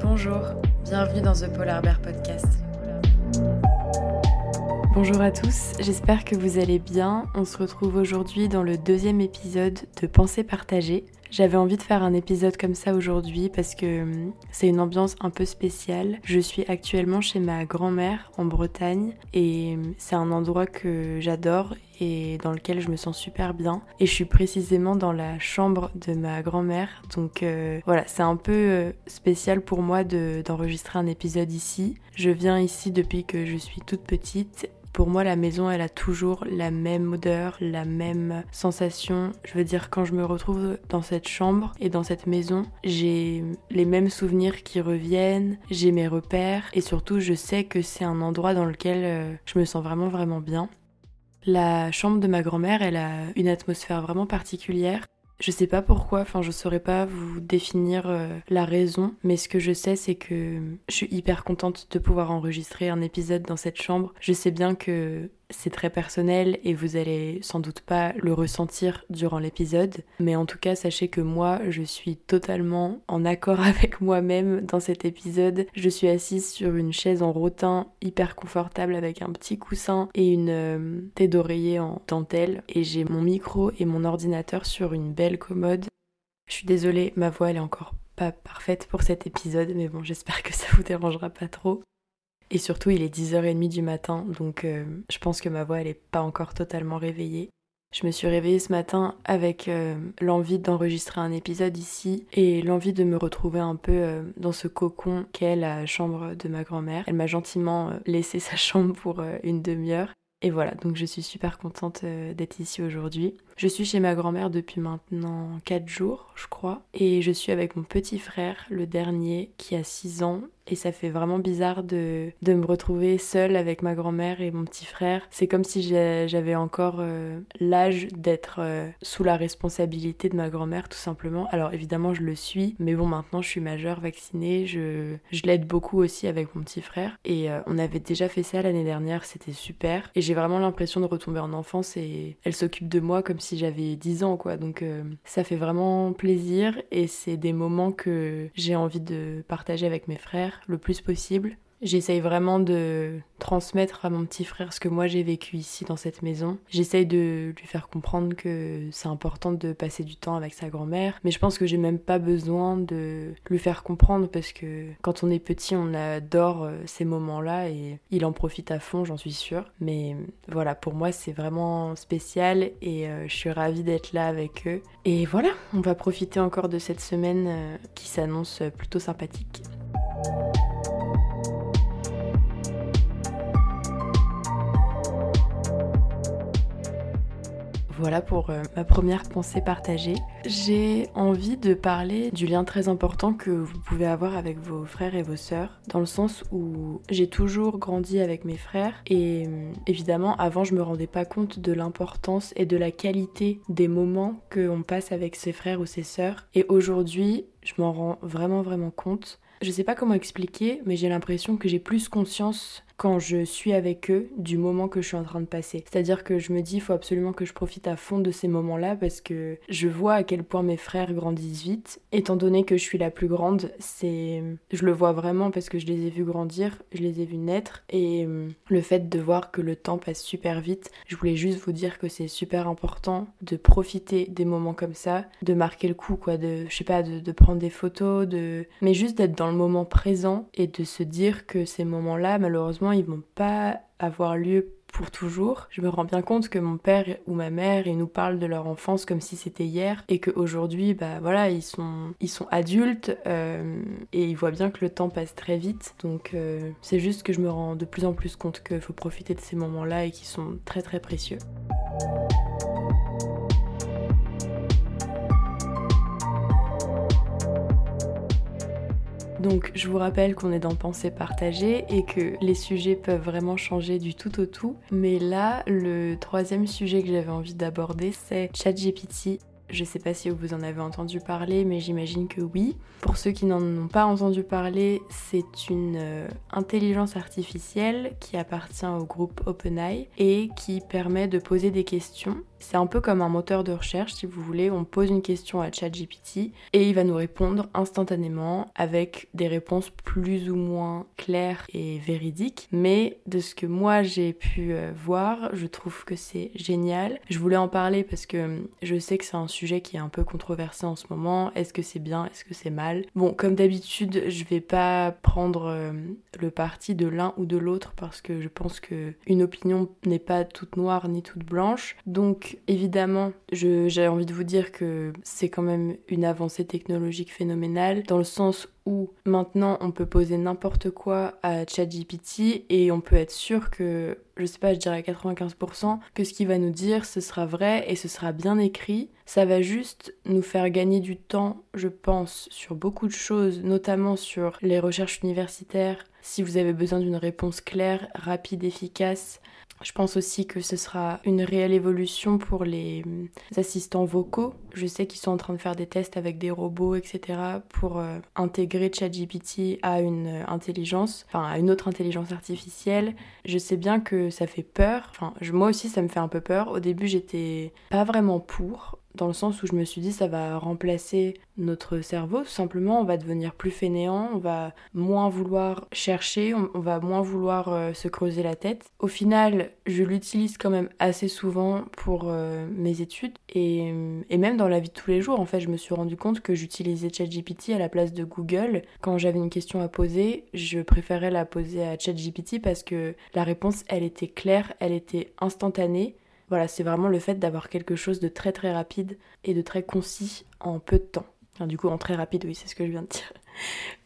Bonjour, bienvenue dans The Polar Bear Podcast. Bonjour à tous, j'espère que vous allez bien. On se retrouve aujourd'hui dans le deuxième épisode de Pensée partagée. J'avais envie de faire un épisode comme ça aujourd'hui parce que hum, c'est une ambiance un peu spéciale. Je suis actuellement chez ma grand-mère en Bretagne et hum, c'est un endroit que j'adore et dans lequel je me sens super bien. Et je suis précisément dans la chambre de ma grand-mère. Donc euh, voilà, c'est un peu euh, spécial pour moi d'enregistrer un épisode ici. Je viens ici depuis que je suis toute petite pour moi, la maison, elle a toujours la même odeur, la même sensation. Je veux dire, quand je me retrouve dans cette chambre et dans cette maison, j'ai les mêmes souvenirs qui reviennent, j'ai mes repères et surtout, je sais que c'est un endroit dans lequel euh, je me sens vraiment, vraiment bien. La chambre de ma grand-mère, elle a une atmosphère vraiment particulière. Je sais pas pourquoi, enfin je saurais pas vous définir euh, la raison, mais ce que je sais c'est que je suis hyper contente de pouvoir enregistrer un épisode dans cette chambre. Je sais bien que c'est très personnel et vous allez sans doute pas le ressentir durant l'épisode, mais en tout cas sachez que moi je suis totalement en accord avec moi-même dans cet épisode. Je suis assise sur une chaise en rotin hyper confortable avec un petit coussin et une euh, tête d'oreiller en dentelle et j'ai mon micro et mon ordinateur sur une belle commode. Je suis désolée, ma voix elle est encore pas parfaite pour cet épisode, mais bon, j'espère que ça vous dérangera pas trop. Et surtout, il est 10h30 du matin, donc euh, je pense que ma voix, elle n'est pas encore totalement réveillée. Je me suis réveillée ce matin avec euh, l'envie d'enregistrer un épisode ici et l'envie de me retrouver un peu euh, dans ce cocon qu'est la chambre de ma grand-mère. Elle m'a gentiment laissé sa chambre pour une demi-heure. Et voilà, donc je suis super contente d'être ici aujourd'hui. Je suis chez ma grand-mère depuis maintenant 4 jours, je crois, et je suis avec mon petit frère, le dernier, qui a 6 ans et ça fait vraiment bizarre de, de me retrouver seule avec ma grand-mère et mon petit frère. C'est comme si j'avais encore euh, l'âge d'être euh, sous la responsabilité de ma grand-mère tout simplement. Alors évidemment je le suis, mais bon maintenant je suis majeure, vaccinée, je, je l'aide beaucoup aussi avec mon petit frère et euh, on avait déjà fait ça l'année dernière, c'était super et j'ai vraiment l'impression de retomber en enfance et elle s'occupe de moi comme si j'avais 10 ans quoi. Donc ça fait vraiment plaisir et c'est des moments que j'ai envie de partager avec mes frères le plus possible. J'essaye vraiment de transmettre à mon petit frère ce que moi j'ai vécu ici dans cette maison. J'essaye de lui faire comprendre que c'est important de passer du temps avec sa grand-mère, mais je pense que j'ai même pas besoin de lui faire comprendre parce que quand on est petit, on adore euh, ces moments-là et il en profite à fond, j'en suis sûre. Mais voilà, pour moi, c'est vraiment spécial et euh, je suis ravie d'être là avec eux. Et voilà, on va profiter encore de cette semaine euh, qui s'annonce plutôt sympathique. Voilà pour euh, ma première pensée partagée. J'ai envie de parler du lien très important que vous pouvez avoir avec vos frères et vos sœurs, dans le sens où j'ai toujours grandi avec mes frères et euh, évidemment avant je me rendais pas compte de l'importance et de la qualité des moments qu'on passe avec ses frères ou ses sœurs et aujourd'hui je m'en rends vraiment vraiment compte. Je sais pas comment expliquer, mais j'ai l'impression que j'ai plus conscience quand je suis avec eux du moment que je suis en train de passer. C'est-à-dire que je me dis, il faut absolument que je profite à fond de ces moments-là parce que je vois à quel point mes frères grandissent vite. Étant donné que je suis la plus grande, c'est, je le vois vraiment parce que je les ai vus grandir, je les ai vus naître et euh, le fait de voir que le temps passe super vite, je voulais juste vous dire que c'est super important de profiter des moments comme ça, de marquer le coup, quoi, de, je sais pas, de, de prendre des photos, de, mais juste d'être dans le moment présent et de se dire que ces moments-là, malheureusement, ils vont pas avoir lieu pour toujours. Je me rends bien compte que mon père ou ma mère, ils nous parlent de leur enfance comme si c'était hier et qu'aujourd'hui, bah voilà, ils sont, ils sont adultes euh, et ils voient bien que le temps passe très vite. Donc euh, c'est juste que je me rends de plus en plus compte qu'il faut profiter de ces moments-là et qui sont très très précieux. Donc je vous rappelle qu'on est dans pensée partagée et que les sujets peuvent vraiment changer du tout au tout. Mais là, le troisième sujet que j'avais envie d'aborder, c'est ChatGPT Je sais pas si vous en avez entendu parler, mais j'imagine que oui. Pour ceux qui n'en ont pas entendu parler, c'est une euh, intelligence artificielle qui appartient au groupe OpenAI et qui permet de poser des questions c'est un peu comme un moteur de recherche, si vous voulez. On pose une question à ChatGPT et il va nous répondre instantanément avec des réponses plus ou moins claires et véridiques. Mais de ce que moi j'ai pu euh, voir, je trouve que c'est génial. Je voulais en parler parce que hum, je sais que c'est un sujet qui est un peu controversé en ce moment. Est-ce que c'est bien? Est-ce que c'est mal? Bon, comme d'habitude, je vais pas prendre euh, le parti de l'un ou de l'autre parce que je pense que une opinion n'est pas toute noire ni toute blanche. Donc évidemment, j'ai envie de vous dire que c'est quand même une avancée technologique phénoménale, dans le sens où maintenant on peut poser n'importe quoi à ChatGPT et on peut être sûr que, je sais pas, je dirais 95%, que ce qu'il va nous dire, ce sera vrai et ce sera bien écrit. Ça va juste nous faire gagner du temps, je pense, sur beaucoup de choses, notamment sur les recherches universitaires. Si vous avez besoin d'une réponse claire, rapide, efficace, je pense aussi que ce sera une réelle évolution pour les assistants vocaux. Je sais qu'ils sont en train de faire des tests avec des robots, etc. pour euh, intégrer ChatGPT à une intelligence, enfin à une autre intelligence artificielle. Je sais bien que ça fait peur. Enfin, moi aussi, ça me fait un peu peur. Au début, j'étais pas vraiment pour dans le sens où je me suis dit ça va remplacer notre cerveau, tout simplement, on va devenir plus fainéant, on va moins vouloir chercher, on, va moins vouloir euh, se creuser la tête. Au final, je l'utilise quand même assez souvent pour euh, mes études et, et, même dans la vie de tous les jours, en fait, je me suis rendu compte que j'utilisais ChatGPT à la place de Google. Quand j'avais une question à poser, je préférais la poser à ChatGPT parce que la réponse, elle était claire, elle était instantanée voilà, c'est vraiment le fait d'avoir quelque chose de très très rapide et de très concis en peu de temps. du coup, en très rapide, oui, c'est ce que je viens de dire.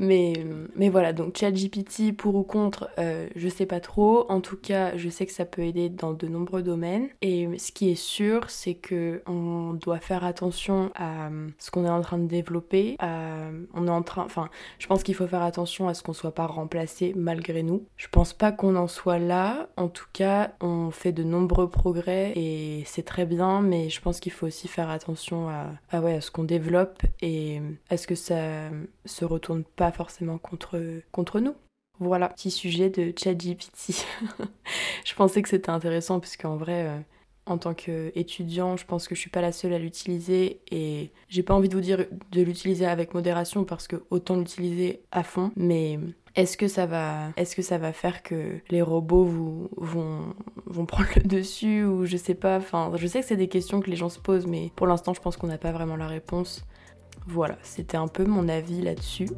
Mais, mais voilà, donc ChatGPT pour ou contre, euh, je sais pas trop. En tout cas, je sais que ça peut aider dans de nombreux domaines. Et ce qui est sûr, c'est que on doit faire attention à ce qu'on est en train de développer. on est en train, enfin, je pense qu'il faut faire attention à ce qu'on soit pas remplacé malgré nous. Je pense pas qu'on en soit là. En tout cas, on fait de nombreux progrès et c'est très bien. Mais je pense qu'il faut aussi faire attention à, à, ouais, à ce qu'on développe et à ce que ça se retourne pas forcément contre, contre nous. Voilà, petit sujet de ChatGPT. je pensais que c'était intéressant parce qu'en vrai, euh, en tant qu'étudiant, je pense que je suis pas la seule à l'utiliser et j'ai pas envie de vous dire de l'utiliser avec modération parce que autant l'utiliser à fond, mais est-ce que ça va est-ce que ça va faire que les robots vous, vont vont prendre le dessus ou je sais pas enfin je sais que c'est des questions que les gens se posent mais pour l'instant je pense qu'on n'a pas vraiment la réponse voilà, c'était un peu mon avis là-dessus.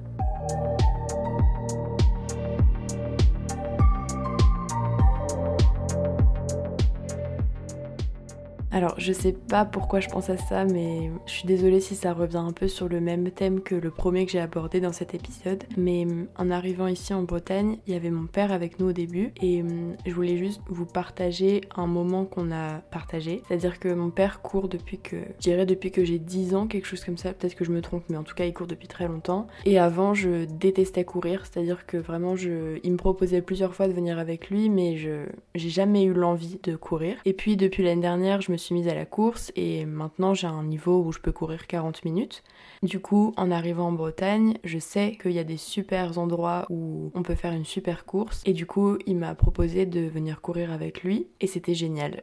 Alors, je sais pas pourquoi je pense à ça, mais je suis désolée si ça revient un peu sur le même thème que le premier que j'ai abordé dans cet épisode. Mais hum, en arrivant ici en Bretagne, il y avait mon père avec nous au début et hum, je voulais juste vous partager un moment qu'on a partagé. C'est-à-dire que mon père court depuis que, je depuis que j'ai 10 ans, quelque chose comme ça, peut-être que je me trompe, mais en tout cas il court depuis très longtemps. Et avant, je détestais courir, c'est-à-dire que vraiment, je, il me proposait plusieurs fois de venir avec lui, mais je, j'ai jamais eu l'envie de courir. Et puis depuis l'année dernière, je me suis mise à la course et maintenant j'ai un niveau où je peux courir 40 minutes. Du coup, en arrivant en Bretagne, je sais qu'il y a des super endroits où on peut faire une super course. Et du coup, il m'a proposé de venir courir avec lui. Et c'était génial.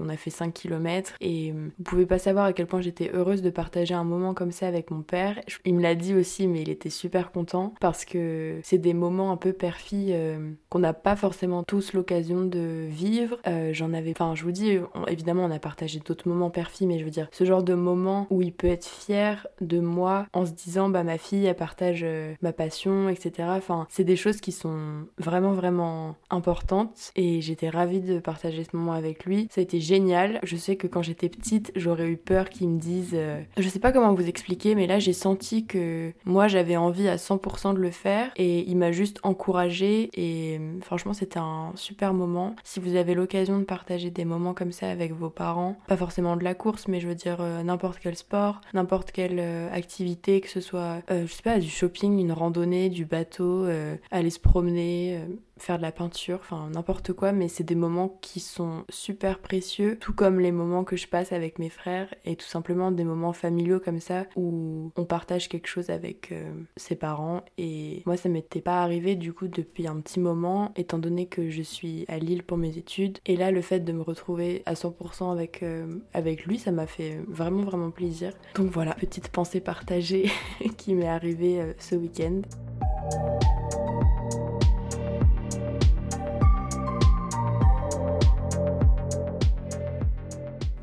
On a fait 5 km et vous pouvez pas savoir à quel point j'étais heureuse de partager un moment comme ça avec mon père. Il me l'a dit aussi, mais il était super content parce que c'est des moments un peu père-fille euh, qu'on n'a pas forcément tous l'occasion de vivre. Euh, j'en avais, enfin, je vous dis, évidemment, on a partagé d'autres moments père-fille, mais je veux dire, ce genre de moment où il peut être fier de moi en se disant bah ma fille elle partage euh, ma passion etc enfin c'est des choses qui sont vraiment vraiment importantes et j'étais ravie de partager ce moment avec lui. Ça a été génial. Je sais que quand j'étais petite j'aurais eu peur qu'il me dise euh, je sais pas comment vous expliquer mais là j'ai senti que moi j'avais envie à 100% de le faire et il m'a juste encouragée et euh, franchement c'était un super moment. Si vous avez l'occasion de partager des moments comme ça avec vos parents pas forcément de la course mais je veux dire n'importe quel sport n'importe quelle activité, que ce soit, euh, je sais pas, du shopping, une randonnée, du bateau, euh, aller se promener, euh, faire de la peinture, enfin n'importe quoi, mais c'est des moments qui sont super précieux, tout comme les moments que je passe avec mes frères et tout simplement des moments familiaux comme ça où on partage quelque chose avec euh, ses parents. Et moi, ça m'était pas arrivé du coup depuis un petit moment, étant donné que je suis à Lille pour mes études. Et là, le fait de me retrouver à 100% avec, euh, avec lui, ça m'a fait vraiment, vraiment plaisir. Donc voilà, petite pensée partagée qui m'est arrivée euh, ce week-end.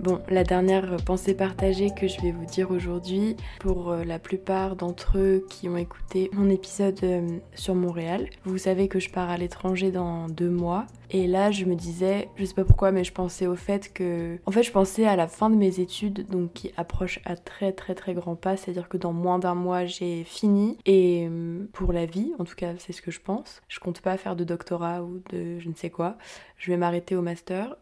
Bon, la dernière pensée partagée que je vais vous dire aujourd'hui, pour euh, la plupart d'entre eux qui ont écouté mon épisode euh, sur Montréal, vous savez que je pars à l'étranger dans deux mois. Et là, je me disais, je sais pas pourquoi, mais je pensais au fait que. En fait, je pensais à la fin de mes études, donc qui approche à très très très grands pas, c'est-à-dire que dans moins d'un mois, j'ai fini. Et euh, pour la vie, en tout cas, c'est ce que je pense. Je compte pas faire de doctorat ou de je ne sais quoi. Je vais m'arrêter au master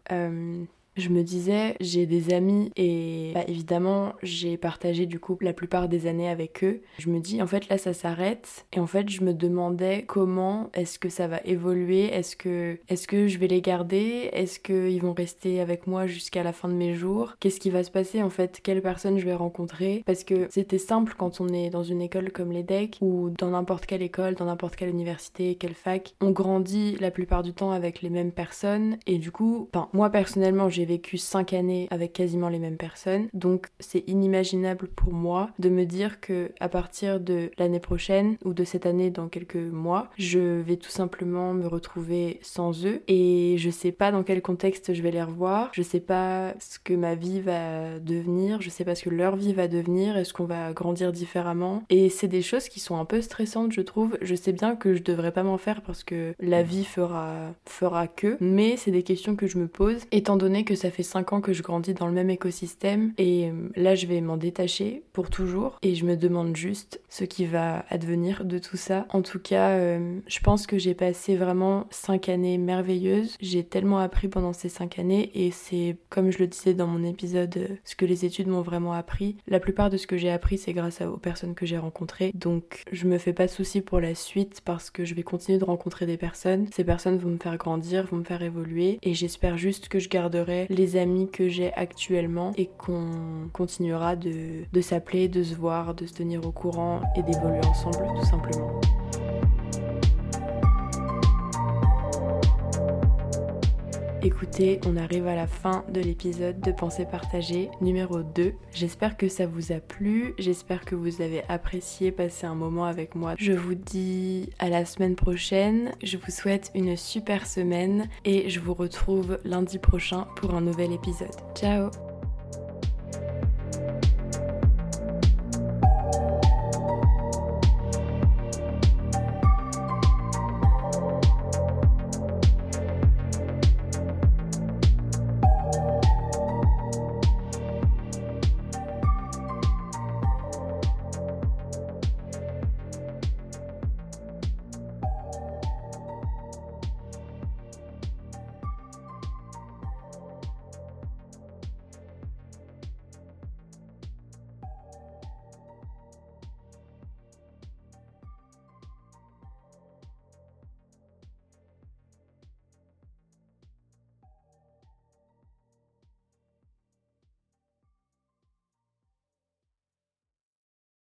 je me disais, j'ai des amis et bah, évidemment, j'ai partagé du coup la plupart des années avec eux. Je me dis, en fait, là, ça s'arrête. Et en fait, je me demandais comment est-ce que ça va évoluer? Est-ce que, est que je vais les garder? Est-ce qu'ils vont rester avec moi jusqu'à la fin de mes jours? Qu'est-ce qui va se passer en fait? Quelle personne je vais rencontrer? Parce que c'était simple quand on est dans une école comme l'EDEC ou dans n'importe quelle école, dans n'importe quelle université, quelle fac. On grandit la plupart du temps avec les mêmes personnes. Et du coup, moi personnellement, j'ai vécu cinq années avec quasiment les mêmes personnes, donc c'est inimaginable pour moi de me dire que à partir de l'année prochaine ou de cette année dans quelques mois, je vais tout simplement me retrouver sans eux. Et je sais pas dans quel contexte je vais les revoir, je sais pas ce que ma vie va devenir, je sais pas ce que leur vie va devenir, est-ce qu'on va grandir différemment? Et c'est des choses qui sont un peu stressantes je trouve. Je sais bien que je devrais pas m'en faire parce que la vie fera fera que, mais c'est des questions que je me pose étant donné que ça fait 5 ans que je grandis dans le même écosystème et euh, là je vais m'en détacher pour toujours et je me demande juste ce qui va advenir de tout ça. En tout cas, euh, je pense que j'ai passé vraiment 5 années merveilleuses. J'ai tellement appris pendant ces 5 années et c'est comme je le disais dans mon épisode euh, ce que les études m'ont vraiment appris. La plupart de ce que j'ai appris c'est grâce aux personnes que j'ai rencontrées. Donc je me fais pas de soucis pour la suite parce que je vais continuer de rencontrer des personnes. Ces personnes vont me faire grandir, vont me faire évoluer et j'espère juste que je garderai les amis que j'ai actuellement et qu'on continuera de, s'appeler, de se voir, de se tenir au courant et d'évoluer ensemble tout simplement. Écoutez, on arrive à la fin de l'épisode de Pensée partagée numéro 2. J'espère que ça vous a plu, j'espère que vous avez apprécié passer un moment avec moi. Je vous dis à la semaine prochaine, je vous souhaite une super semaine et je vous retrouve lundi prochain pour un nouvel épisode. Ciao